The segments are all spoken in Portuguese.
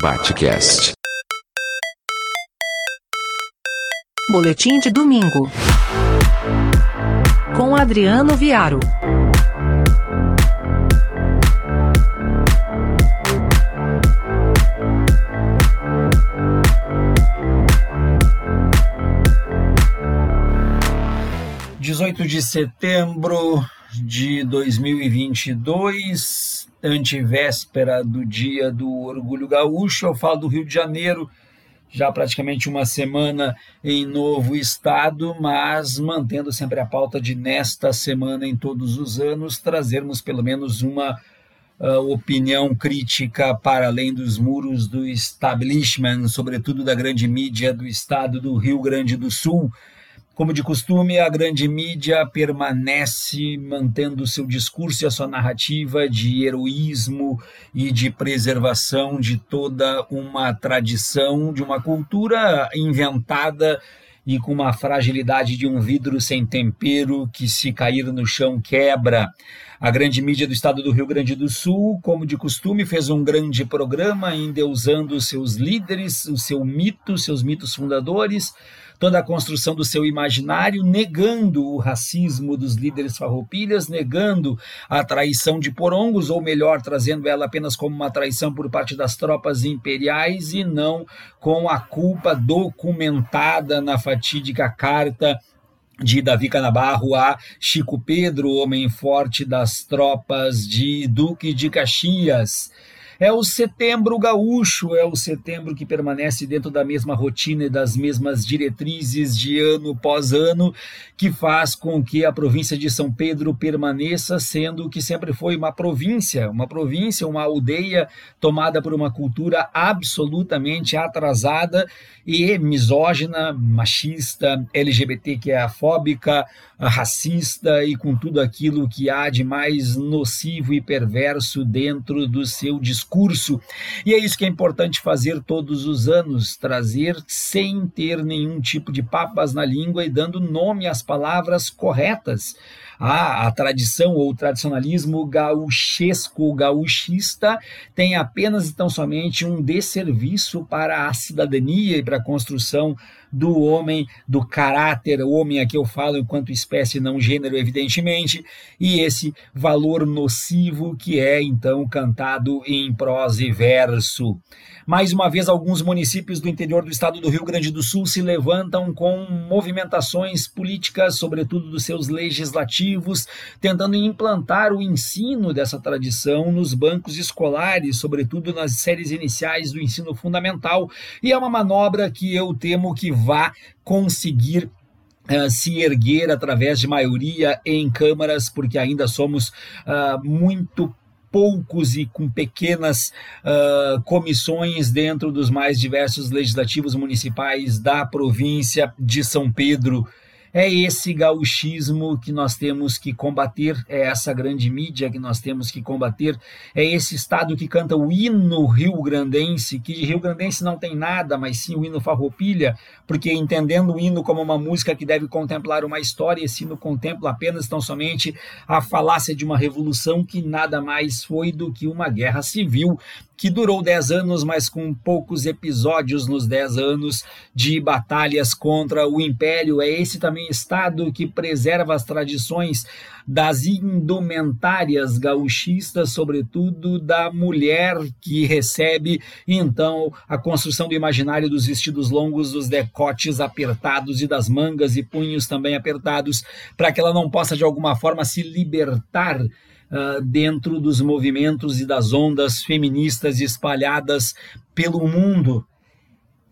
Batcast. Boletim de domingo. Com Adriano Viaro. Dezoito de setembro de 2022, antevéspera do dia do Orgulho Gaúcho, eu falo do Rio de Janeiro, já praticamente uma semana em novo estado, mas mantendo sempre a pauta de nesta semana em todos os anos trazermos pelo menos uma uh, opinião crítica para além dos muros do establishment, sobretudo da grande mídia do estado do Rio Grande do Sul. Como de costume, a grande mídia permanece mantendo seu discurso e a sua narrativa de heroísmo e de preservação de toda uma tradição, de uma cultura inventada e com uma fragilidade de um vidro sem tempero que, se cair no chão, quebra. A grande mídia do estado do Rio Grande do Sul, como de costume, fez um grande programa endeusando seus líderes, o seu mito, seus mitos fundadores toda a construção do seu imaginário, negando o racismo dos líderes farroupilhas, negando a traição de Porongos, ou melhor, trazendo ela apenas como uma traição por parte das tropas imperiais e não com a culpa documentada na fatídica carta de Davi Canabarro a Chico Pedro, homem forte das tropas de Duque de Caxias. É o setembro gaúcho, é o setembro que permanece dentro da mesma rotina e das mesmas diretrizes de ano pós ano, que faz com que a província de São Pedro permaneça sendo o que sempre foi uma província, uma província, uma aldeia tomada por uma cultura absolutamente atrasada e misógina, machista, LGBTQIA-fóbica, racista e com tudo aquilo que há de mais nocivo e perverso dentro do seu discurso. E é isso que é importante fazer todos os anos, trazer sem ter nenhum tipo de papas na língua e dando nome às palavras corretas. A, a tradição ou o tradicionalismo gauchesco, gauchista, tem apenas e tão somente um desserviço para a cidadania e para a construção do homem, do caráter, o homem aqui eu falo enquanto espécie, não gênero, evidentemente, e esse valor nocivo que é então cantado em prosa e verso. Mais uma vez, alguns municípios do interior do estado do Rio Grande do Sul se levantam com movimentações políticas, sobretudo dos seus legislativos, tentando implantar o ensino dessa tradição nos bancos escolares, sobretudo nas séries iniciais do ensino fundamental. E é uma manobra que eu temo que vá conseguir Uh, se erguer através de maioria em câmaras, porque ainda somos uh, muito poucos e com pequenas uh, comissões dentro dos mais diversos legislativos municipais da província de São Pedro. É esse gauchismo que nós temos que combater, é essa grande mídia que nós temos que combater, é esse estado que canta o hino rio-grandense, que de rio-grandense não tem nada, mas sim o hino farroupilha, porque entendendo o hino como uma música que deve contemplar uma história, esse hino contempla apenas tão somente a falácia de uma revolução que nada mais foi do que uma guerra civil que durou 10 anos, mas com poucos episódios nos 10 anos de batalhas contra o Império. É esse também estado que preserva as tradições das indumentárias gauchistas, sobretudo da mulher que recebe então a construção do imaginário dos vestidos longos, dos decotes apertados e das mangas e punhos também apertados, para que ela não possa de alguma forma se libertar uh, dentro dos movimentos e das ondas feministas espalhadas pelo mundo.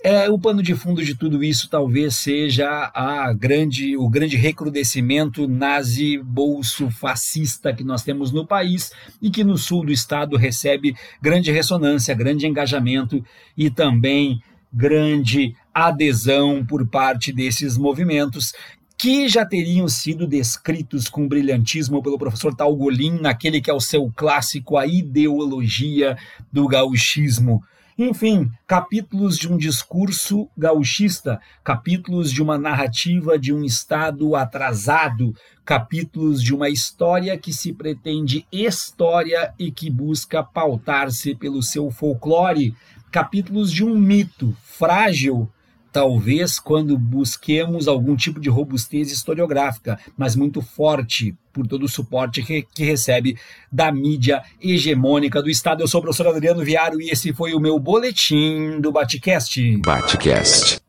É, o pano de fundo de tudo isso talvez seja a grande, o grande recrudescimento nazi-bolso fascista que nós temos no país e que no sul do estado recebe grande ressonância, grande engajamento e também grande adesão por parte desses movimentos que já teriam sido descritos com brilhantismo pelo professor Talgolin naquele que é o seu clássico A Ideologia do Gauchismo. Enfim, capítulos de um discurso gauchista, capítulos de uma narrativa de um Estado atrasado, capítulos de uma história que se pretende história e que busca pautar-se pelo seu folclore, capítulos de um mito frágil, talvez quando busquemos algum tipo de robustez historiográfica, mas muito forte por todo o suporte que, que recebe da mídia hegemônica do Estado. Eu sou o professor Adriano Viário e esse foi o meu boletim do Batcast. Batcast.